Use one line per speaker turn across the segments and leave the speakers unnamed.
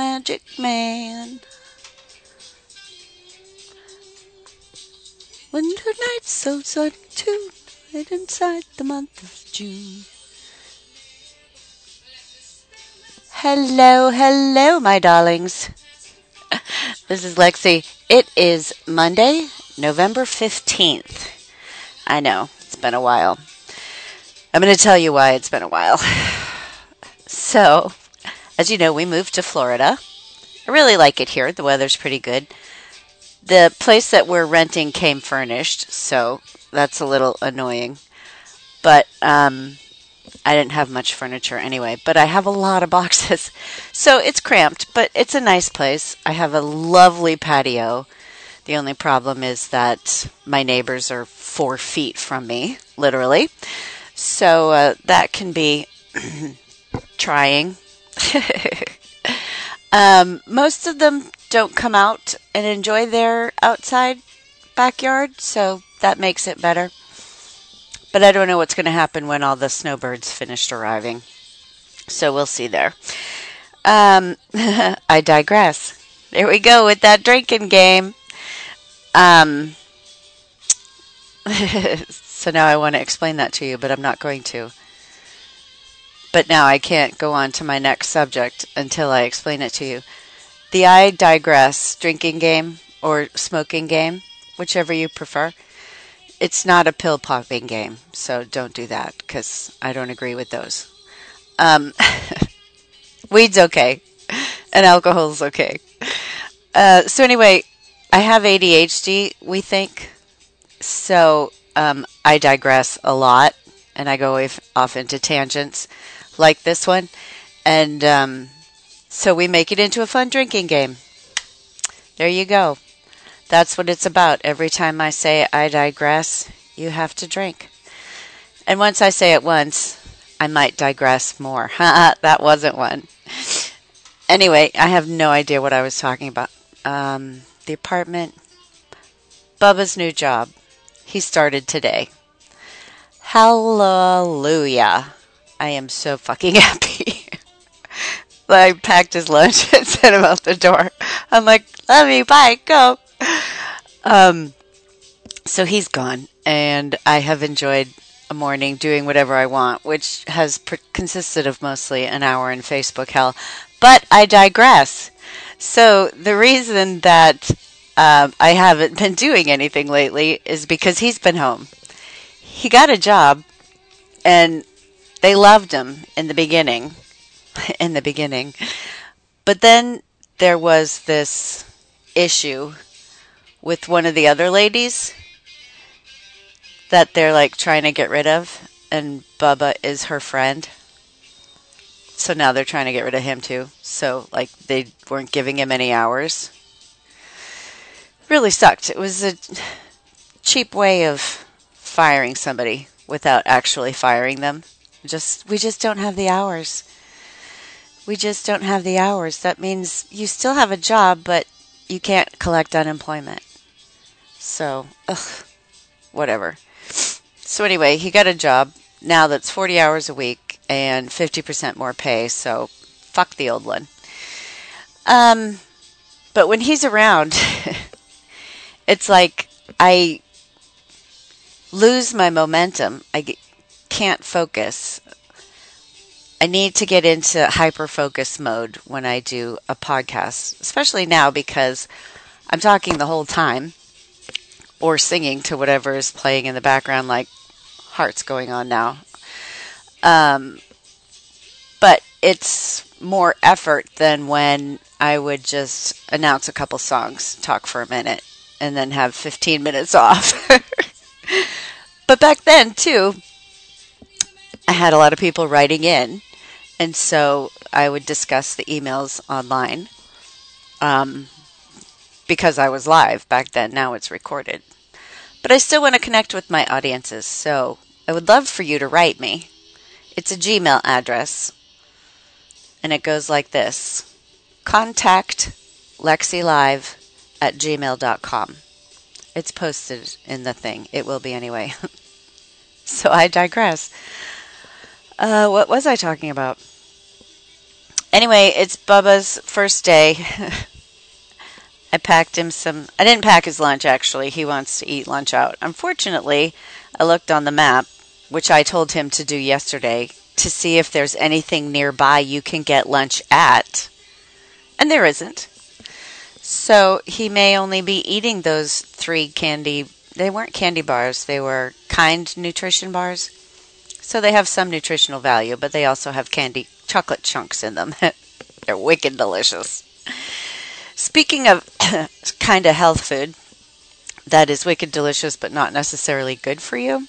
Magic man. Winter nights so sunny too, right inside the month of June. Hello, hello, my darlings. This is Lexi. It is Monday, November 15th. I know, it's been a while. I'm going to tell you why it's been a while. So, as you know, we moved to Florida. I really like it here. The weather's pretty good. The place that we're renting came furnished, so that's a little annoying. But um, I didn't have much furniture anyway, but I have a lot of boxes. So it's cramped, but it's a nice place. I have a lovely patio. The only problem is that my neighbors are four feet from me, literally. So uh, that can be trying. um, most of them don't come out and enjoy their outside backyard, so that makes it better. But I don't know what's going to happen when all the snowbirds finished arriving. So we'll see there. Um, I digress. There we go with that drinking game. Um, so now I want to explain that to you, but I'm not going to. But now I can't go on to my next subject until I explain it to you. The I digress drinking game or smoking game, whichever you prefer. It's not a pill popping game, so don't do that because I don't agree with those. Um, weed's okay, and alcohol's okay. Uh, so anyway, I have ADHD. We think so. Um, I digress a lot, and I go off into tangents like this one. And um, so we make it into a fun drinking game. There you go. That's what it's about. Every time I say I digress, you have to drink. And once I say it once, I might digress more. that wasn't one. Anyway, I have no idea what I was talking about. Um, the apartment, Bubba's new job. He started today. Hallelujah. I am so fucking happy. I packed his lunch and sent him out the door. I'm like, love you, bye, go. Um, so he's gone, and I have enjoyed a morning doing whatever I want, which has consisted of mostly an hour in Facebook hell. But I digress. So the reason that um, I haven't been doing anything lately is because he's been home. He got a job, and they loved him in the beginning. in the beginning. But then there was this issue with one of the other ladies that they're like trying to get rid of, and Bubba is her friend. So now they're trying to get rid of him too. So, like, they weren't giving him any hours. Really sucked. It was a cheap way of firing somebody without actually firing them. Just we just don't have the hours. We just don't have the hours. That means you still have a job, but you can't collect unemployment. So, ugh, whatever. So anyway, he got a job now that's 40 hours a week and 50% more pay. So, fuck the old one. Um, but when he's around, it's like I lose my momentum. I get, can't focus. I need to get into hyper focus mode when I do a podcast, especially now because I'm talking the whole time or singing to whatever is playing in the background, like Heart's going on now. Um, but it's more effort than when I would just announce a couple songs, talk for a minute, and then have 15 minutes off. but back then, too, I had a lot of people writing in, and so I would discuss the emails online um, because I was live back then. Now it's recorded. But I still want to connect with my audiences, so I would love for you to write me. It's a Gmail address, and it goes like this Contact LexiLive at gmail.com. It's posted in the thing. It will be anyway. so I digress. Uh, what was I talking about? Anyway, it's Bubba's first day. I packed him some. I didn't pack his lunch actually. He wants to eat lunch out. Unfortunately, I looked on the map, which I told him to do yesterday, to see if there's anything nearby you can get lunch at. And there isn't. So he may only be eating those three candy. They weren't candy bars, they were kind nutrition bars. So they have some nutritional value, but they also have candy chocolate chunks in them. They're wicked delicious. Speaking of kind of health food that is wicked delicious but not necessarily good for you,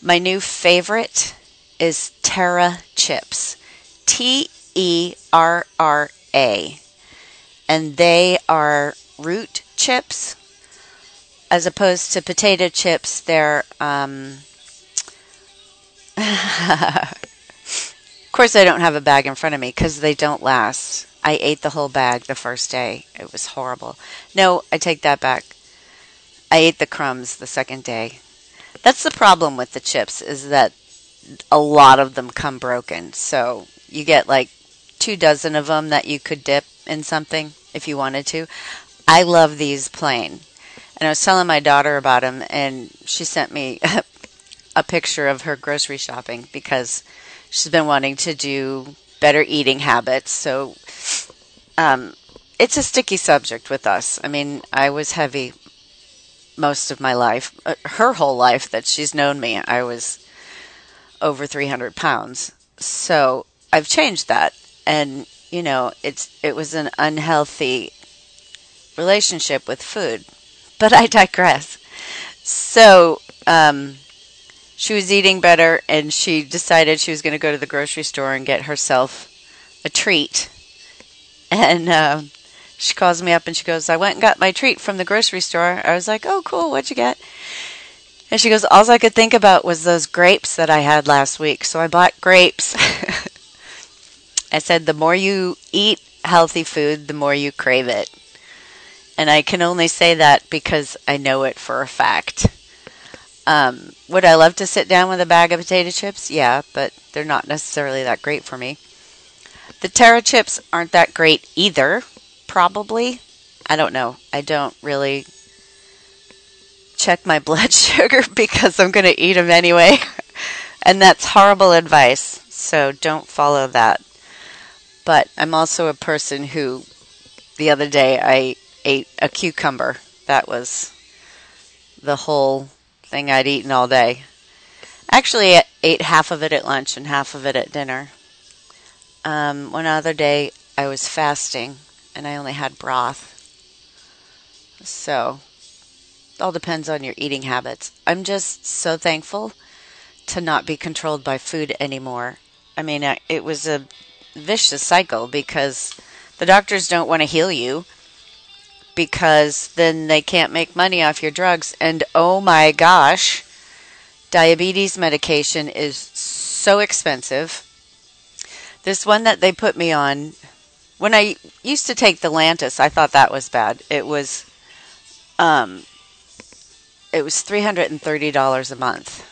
my new favorite is Terra chips. T E R R A. And they are root chips as opposed to potato chips. They're, um, of course, I don't have a bag in front of me because they don't last. I ate the whole bag the first day. It was horrible. No, I take that back. I ate the crumbs the second day. That's the problem with the chips is that a lot of them come broken. So you get like two dozen of them that you could dip in something if you wanted to. I love these plain. And I was telling my daughter about them, and she sent me a picture of her grocery shopping because she's been wanting to do better eating habits. So um, it's a sticky subject with us. I mean, I was heavy most of my life, uh, her whole life that she's known me. I was over 300 pounds. So I've changed that. And, you know, it's it was an unhealthy relationship with food. But I digress. So, um, she was eating better and she decided she was going to go to the grocery store and get herself a treat. And uh, she calls me up and she goes, I went and got my treat from the grocery store. I was like, oh, cool. What'd you get? And she goes, all I could think about was those grapes that I had last week. So I bought grapes. I said, the more you eat healthy food, the more you crave it. And I can only say that because I know it for a fact. Um, would I love to sit down with a bag of potato chips? Yeah, but they're not necessarily that great for me. The Terra chips aren't that great either, probably. I don't know. I don't really check my blood sugar because I'm going to eat them anyway. and that's horrible advice, so don't follow that. But I'm also a person who, the other day, I ate a cucumber. That was the whole thing I'd eaten all day. Actually, I ate half of it at lunch and half of it at dinner. Um, one other day, I was fasting and I only had broth. So, it all depends on your eating habits. I'm just so thankful to not be controlled by food anymore. I mean, it was a vicious cycle because the doctors don't want to heal you because then they can't make money off your drugs. And oh my gosh, diabetes medication is so expensive. This one that they put me on, when I used to take the Lantus, I thought that was bad. It was, um, it was three hundred and thirty dollars a month,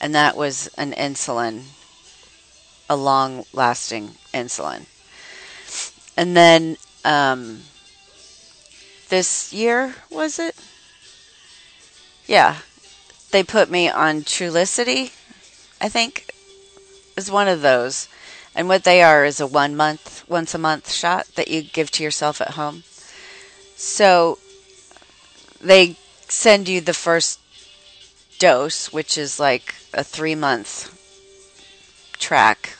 and that was an insulin, a long-lasting insulin. And then um, this year, was it? Yeah. They put me on Trulicity, I think, is one of those. And what they are is a one month, once a month shot that you give to yourself at home. So they send you the first dose, which is like a three month track.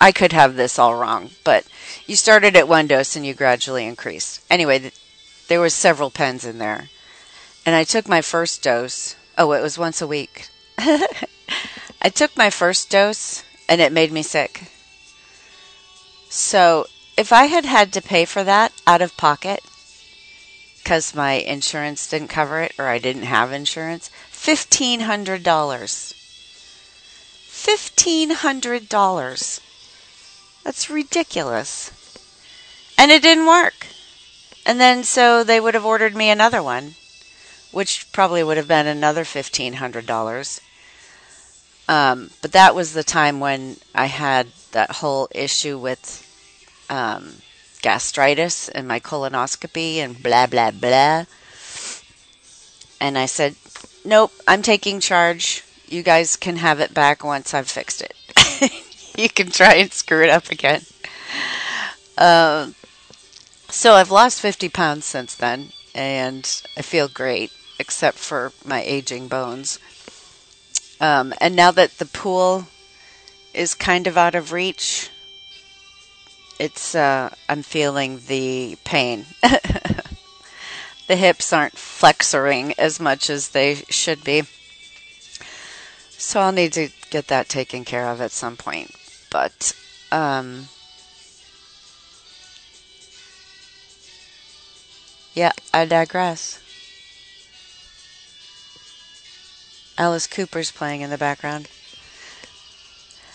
I could have this all wrong, but you started at one dose and you gradually increased. Anyway, there was several pens in there. And I took my first dose. Oh, it was once a week. I took my first dose and it made me sick. So, if I had had to pay for that out of pocket because my insurance didn't cover it or I didn't have insurance, $1,500. $1,500. That's ridiculous. And it didn't work. And then so they would have ordered me another one, which probably would have been another $1,500. Um, but that was the time when I had that whole issue with um, gastritis and my colonoscopy and blah, blah, blah. And I said, nope, I'm taking charge. You guys can have it back once I've fixed it. you can try and screw it up again. Uh, so I've lost 50 pounds since then, and I feel great, except for my aging bones. Um, and now that the pool is kind of out of reach, it's uh, I'm feeling the pain. the hips aren't flexoring as much as they should be. So I'll need to get that taken care of at some point. But um, yeah, I digress. Alice Cooper's playing in the background.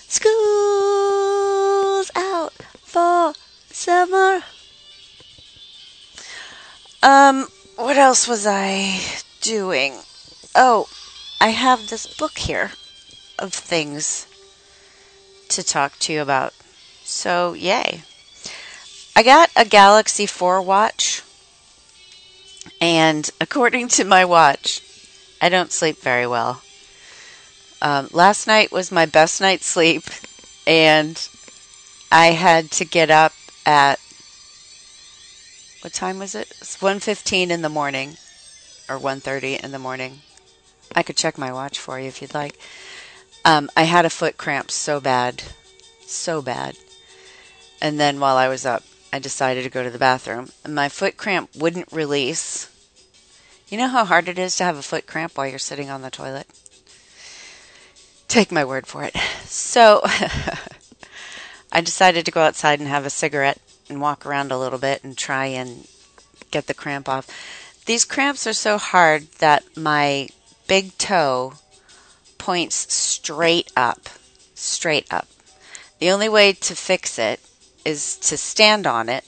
School's out for summer. Um, what else was I doing? Oh, I have this book here of things to talk to you about. So, yay. I got a Galaxy 4 watch, and according to my watch, I don't sleep very well. Um, last night was my best night's sleep, and I had to get up at what time was it? It's 1:15 in the morning or 1:30 in the morning. I could check my watch for you if you'd like. Um, I had a foot cramp so bad, so bad. And then while I was up, I decided to go to the bathroom. And my foot cramp wouldn't release. You know how hard it is to have a foot cramp while you're sitting on the toilet? Take my word for it. So I decided to go outside and have a cigarette and walk around a little bit and try and get the cramp off. These cramps are so hard that my big toe points straight up. Straight up. The only way to fix it is to stand on it,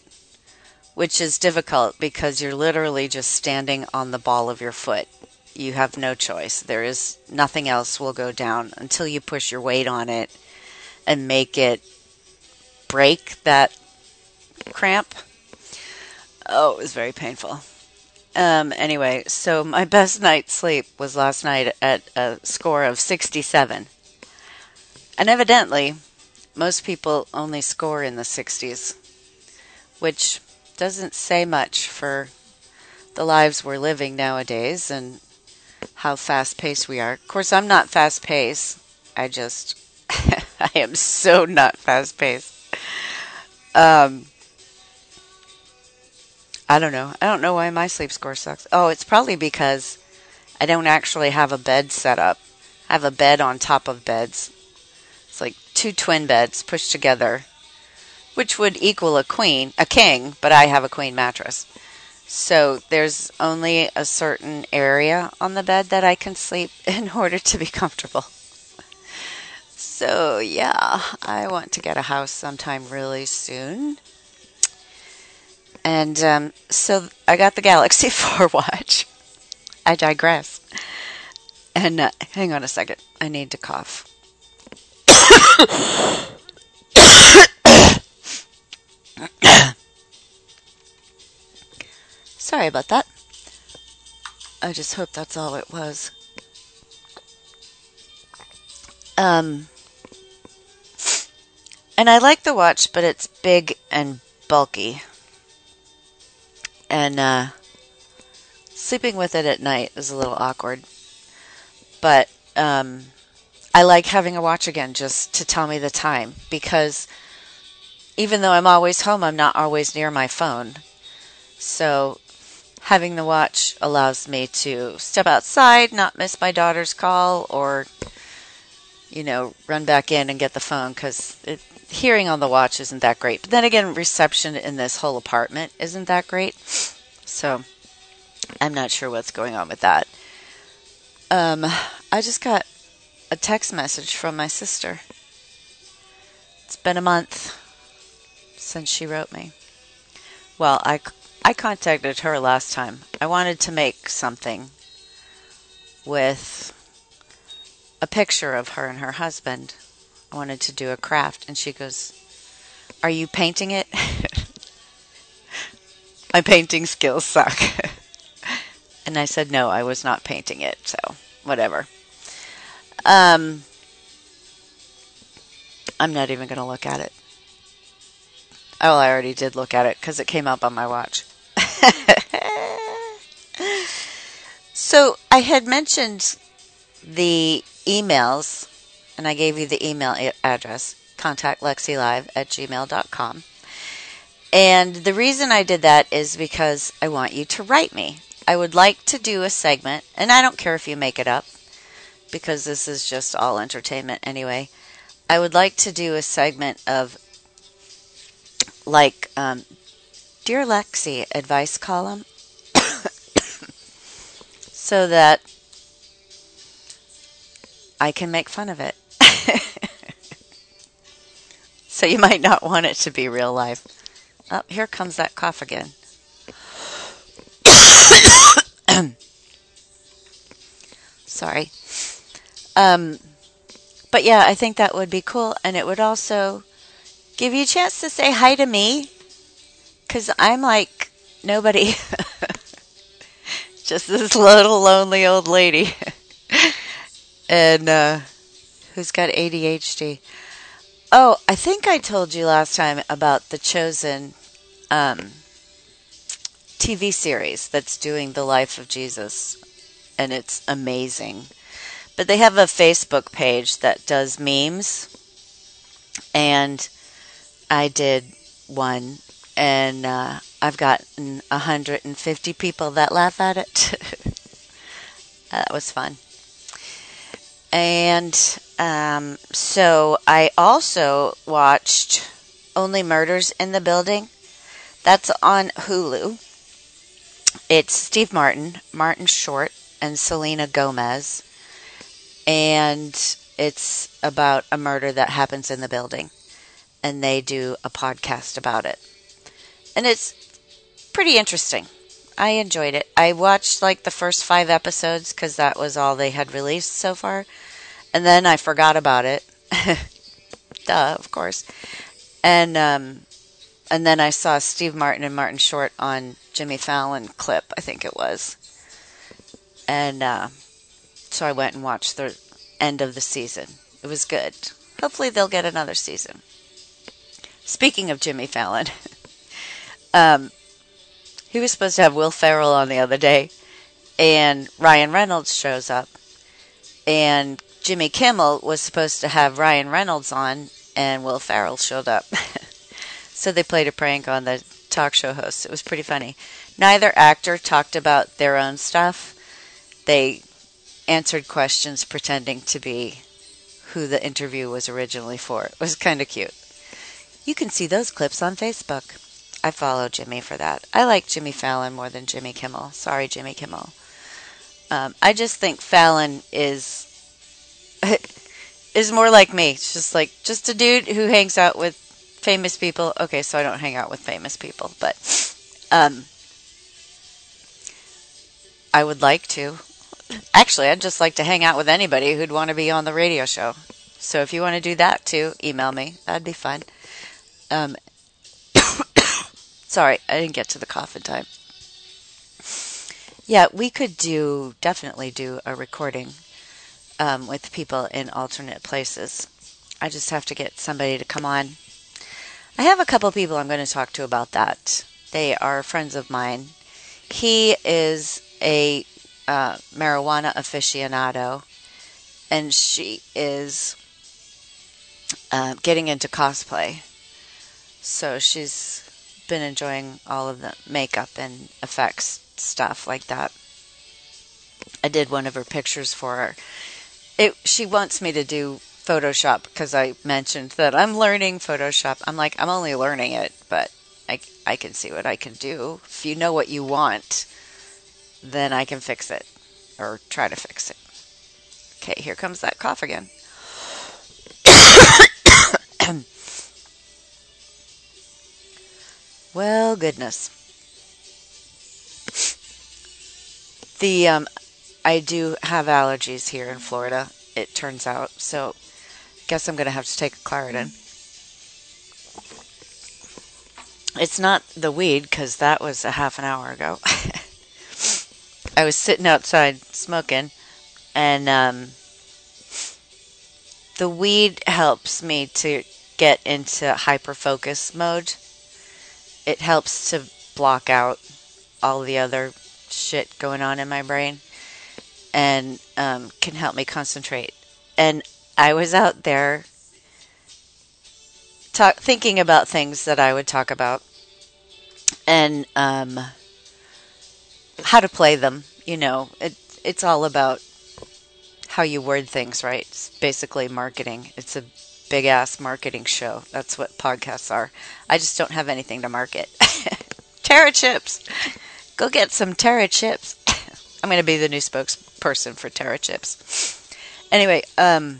which is difficult because you're literally just standing on the ball of your foot you have no choice. There is nothing else will go down until you push your weight on it and make it break that cramp. Oh, it was very painful. Um, anyway, so my best night's sleep was last night at a score of 67. And evidently, most people only score in the 60s, which doesn't say much for the lives we're living nowadays and how fast paced we are. Of course, I'm not fast paced. I just, I am so not fast paced. Um, I don't know. I don't know why my sleep score sucks. Oh, it's probably because I don't actually have a bed set up. I have a bed on top of beds. It's like two twin beds pushed together, which would equal a queen, a king, but I have a queen mattress. So there's only a certain area on the bed that I can sleep in order to be comfortable. So yeah, I want to get a house sometime really soon. And um, so I got the Galaxy 4 watch. I digress. And uh, hang on a second, I need to cough. Sorry about that. I just hope that's all it was. Um, and I like the watch, but it's big and bulky. And uh, sleeping with it at night is a little awkward. But um, I like having a watch again just to tell me the time because even though I'm always home, I'm not always near my phone. So having the watch allows me to step outside, not miss my daughter's call, or, you know, run back in and get the phone because hearing on the watch isn't that great. But then again, reception in this whole apartment isn't that great. So I'm not sure what's going on with that. Um, I just got a text message from my sister. It's been a month since she wrote me. Well, I I contacted her last time. I wanted to make something with a picture of her and her husband. I wanted to do a craft, and she goes, Are you painting it? My painting skills suck. and I said, No, I was not painting it. So, whatever. Um, I'm not even going to look at it. Oh, I already did look at it because it came up on my watch. So I had mentioned the emails, and I gave you the email address contactlexilive at gmail.com. And the reason I did that is because I want you to write me. I would like to do a segment, and I don't care if you make it up because this is just all entertainment anyway. I would like to do a segment of like um, Dear Lexi advice column so that I can make fun of it. so you might not want it to be real life. Oh, here comes that cough again. Sorry. Um, but yeah, I think that would be cool. And it would also give you a chance to say hi to me. Because I'm like nobody. Just this little lonely old lady. and uh, who's got ADHD. Oh, I think I told you last time about the Chosen um, TV series that's doing the life of Jesus. And it's amazing. But they have a Facebook page that does memes. And I did one, and uh, I've gotten 150 people that laugh at it. that was fun. And um, so I also watched Only Murders in the Building. That's on Hulu. It's Steve Martin, Martin Short, and Selena Gomez and it's about a murder that happens in the building. And they do a podcast about it. And it's pretty interesting. I enjoyed it. I watched like the first five episodes because that was all they had released so far. And then I forgot about it. Duh, of course. And um, and then I saw Steve Martin and Martin Short on Jimmy Fallon clip, I think it was. And uh, so I went and watched the end of the season. It was good. Hopefully, they'll get another season. Speaking of Jimmy Fallon, um, he was supposed to have Will Ferrell on the other day, and Ryan Reynolds shows up. And Jimmy Kimmel was supposed to have Ryan Reynolds on, and Will Ferrell showed up. so they played a prank on the talk show host. It was pretty funny. Neither actor talked about their own stuff. They answered questions pretending to be who the interview was originally for. It was kind of cute. You can see those clips on Facebook. I follow Jimmy for that. I like Jimmy Fallon more than Jimmy Kimmel. Sorry, Jimmy Kimmel. Um, I just think Fallon is is more like me. It's just like just a dude who hangs out with famous people. Okay, so I don't hang out with famous people, but um, I would like to. Actually, I'd just like to hang out with anybody who'd want to be on the radio show. So if you want to do that too, email me. That'd be fun. Um, sorry, I didn't get to the cough in time. Yeah, we could do definitely do a recording um, with people in alternate places. I just have to get somebody to come on. I have a couple people I'm going to talk to about that. They are friends of mine. He is a uh, marijuana aficionado, and she is uh, getting into cosplay. So she's been enjoying all of the makeup and effects stuff like that. I did one of her pictures for her. It, she wants me to do Photoshop because I mentioned that I'm learning Photoshop. I'm like, I'm only learning it, but I, I can see what I can do. If you know what you want, then I can fix it or try to fix it. Okay, here comes that cough again. Well, goodness. The um, I do have allergies here in Florida. It turns out, so guess I'm gonna have to take a Claritin. It's not the weed because that was a half an hour ago. I was sitting outside smoking, and um, the weed helps me to get into hyper focus mode. It helps to block out all the other shit going on in my brain and um, can help me concentrate. And I was out there talk, thinking about things that I would talk about and um, how to play them. You know, it, it's all about how you word things, right? It's basically marketing. It's a big ass marketing show. That's what podcasts are. I just don't have anything to market. Terra chips. Go get some Terra chips. I'm going to be the new spokesperson for Terra chips. Anyway, um,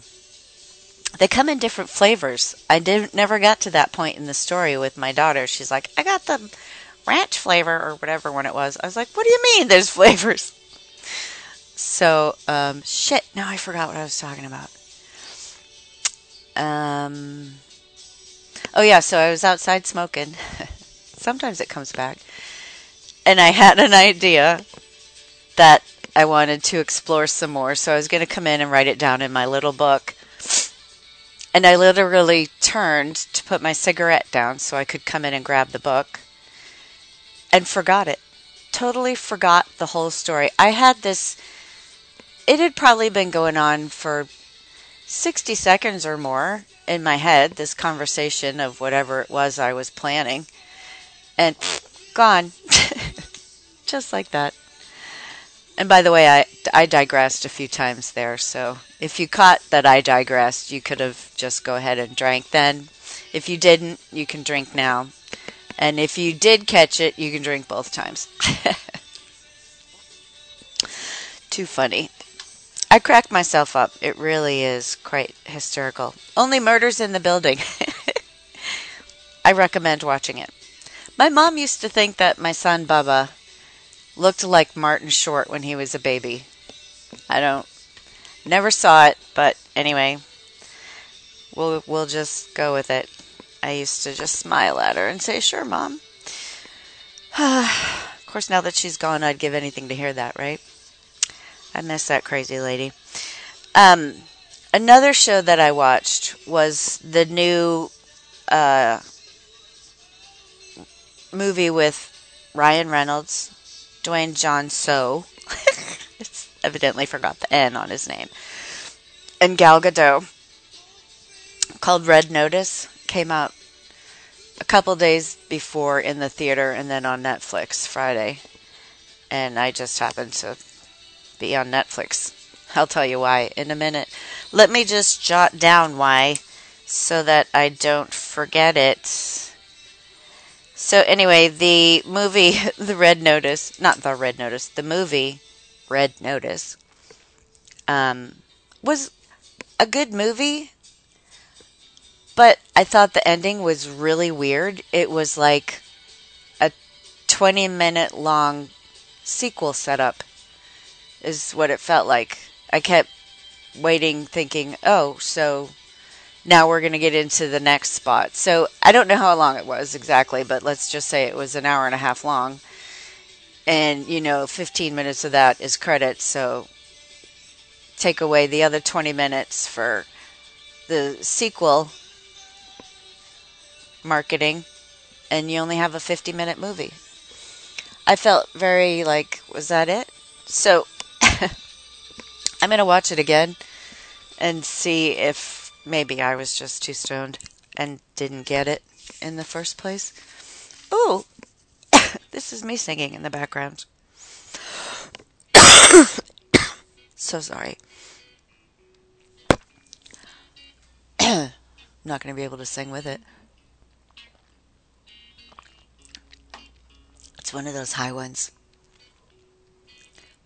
they come in different flavors. I did never got to that point in the story with my daughter. She's like, I got the ranch flavor or whatever one it was. I was like, what do you mean there's flavors? So, um, shit, now I forgot what I was talking about. Um, oh yeah, so I was outside smoking. Sometimes it comes back. And I had an idea that I wanted to explore some more. So I was going to come in and write it down in my little book. And I literally turned to put my cigarette down so I could come in and grab the book and forgot it. Totally forgot the whole story. I had this, it had probably been going on for 60 seconds or more in my head, this conversation of whatever it was I was planning, and gone. Just like that. And by the way, I, I digressed a few times there, so if you caught that I digressed, you could have just go ahead and drank then. If you didn't, you can drink now. And if you did catch it, you can drink both times. Too funny. I cracked myself up. It really is quite hysterical. Only murders in the building. I recommend watching it. My mom used to think that my son Bubba looked like Martin Short when he was a baby. I don't never saw it, but anyway, we'll we'll just go with it. I used to just smile at her and say, "Sure, mom." of course, now that she's gone, I'd give anything to hear that, right? I miss that crazy lady. Um, another show that I watched was the new uh, movie with Ryan Reynolds, Dwayne Johnson. it's evidently forgot the N on his name, and Gal Gadot, called Red Notice, came out a couple days before in the theater and then on Netflix Friday. And I just happened to be on Netflix. I'll tell you why in a minute. Let me just jot down why so that I don't forget it. So, anyway, the movie, The Red Notice, not The Red Notice, the movie, Red Notice, um, was a good movie, but I thought the ending was really weird. It was like a 20 minute long sequel setup is what it felt like. I kept waiting, thinking, oh, so now we're going to get into the next spot. So I don't know how long it was exactly, but let's just say it was an hour and a half long. And, you know, 15 minutes of that is credits. So take away the other 20 minutes for the sequel marketing, and you only have a 50 minute movie. I felt very like, was that it? So I'm going to watch it again and see if maybe I was just too stoned and didn't get it in the first place. Oh, this is me singing in the background. so sorry. I'm not going to be able to sing with it. It's one of those high ones.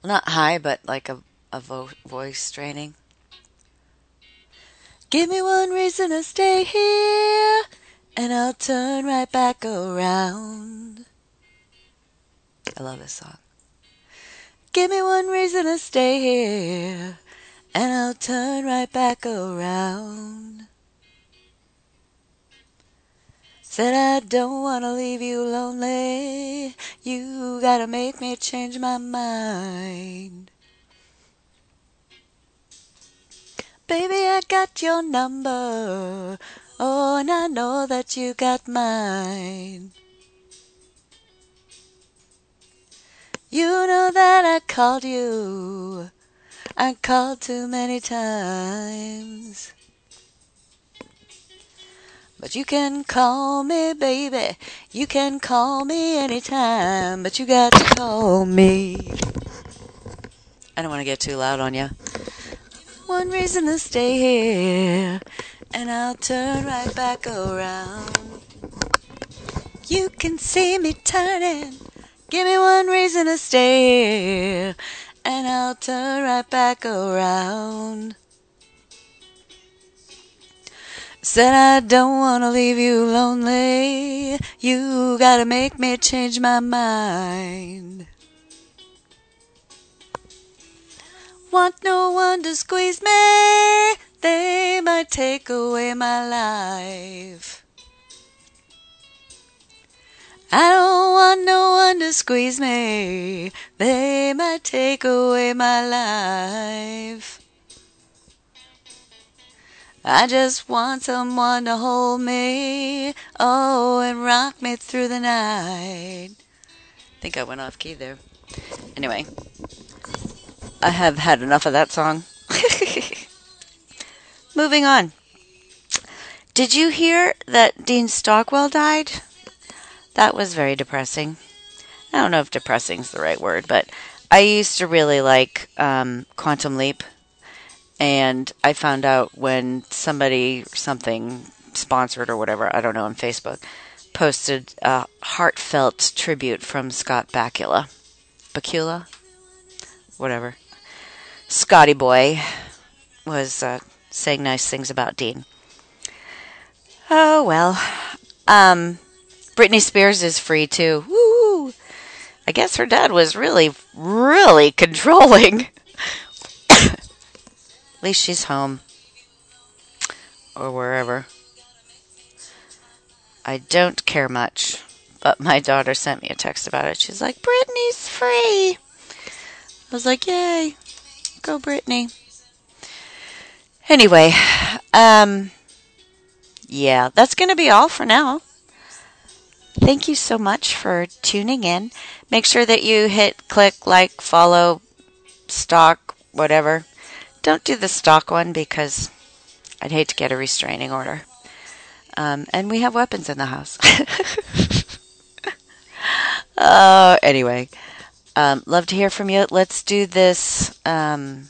Well, not high, but like a, a vo- voice straining. Give me one reason to stay here, and I'll turn right back around. I love this song. Give me one reason to stay here, and I'll turn right back around. Said I don't wanna leave you lonely. You gotta make me change my mind. Baby, I got your number. Oh, and I know that you got mine. You know that I called you. I called too many times. But you can call me, baby. You can call me anytime. But you got to call me. I don't want to get too loud on you. One reason to stay here, and I'll turn right back around. You can see me turning. Give me one reason to stay here, and I'll turn right back around. Said I don't wanna leave you lonely. You gotta make me change my mind. Want no one to squeeze me, they might take away my life. I don't want no one to squeeze me, they might take away my life. I just want someone to hold me, oh, and rock me through the night. I think I went off key there. Anyway, I have had enough of that song. Moving on. Did you hear that Dean Stockwell died? That was very depressing. I don't know if depressing is the right word, but I used to really like um, Quantum Leap. And I found out when somebody, something sponsored or whatever, I don't know, on Facebook, posted a heartfelt tribute from Scott Bakula. Bakula? Whatever. Scotty Boy was uh, saying nice things about Dean. Oh, well. Um, Britney Spears is free too. Woo! I guess her dad was really, really controlling. At least she's home. Or wherever. I don't care much. But my daughter sent me a text about it. She's like, Britney's free. I was like, yay. Go Britney. Anyway, um, yeah, that's going to be all for now. Thank you so much for tuning in. Make sure that you hit click, like, follow, stalk, whatever. Don't do the stock one because I'd hate to get a restraining order. Um, and we have weapons in the house. uh, anyway, um, love to hear from you. Let's do this um,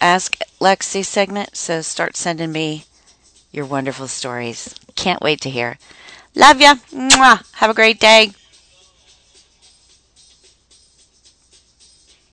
Ask Lexi segment. So start sending me your wonderful stories. Can't wait to hear. Love ya. Mwah. Have a great day.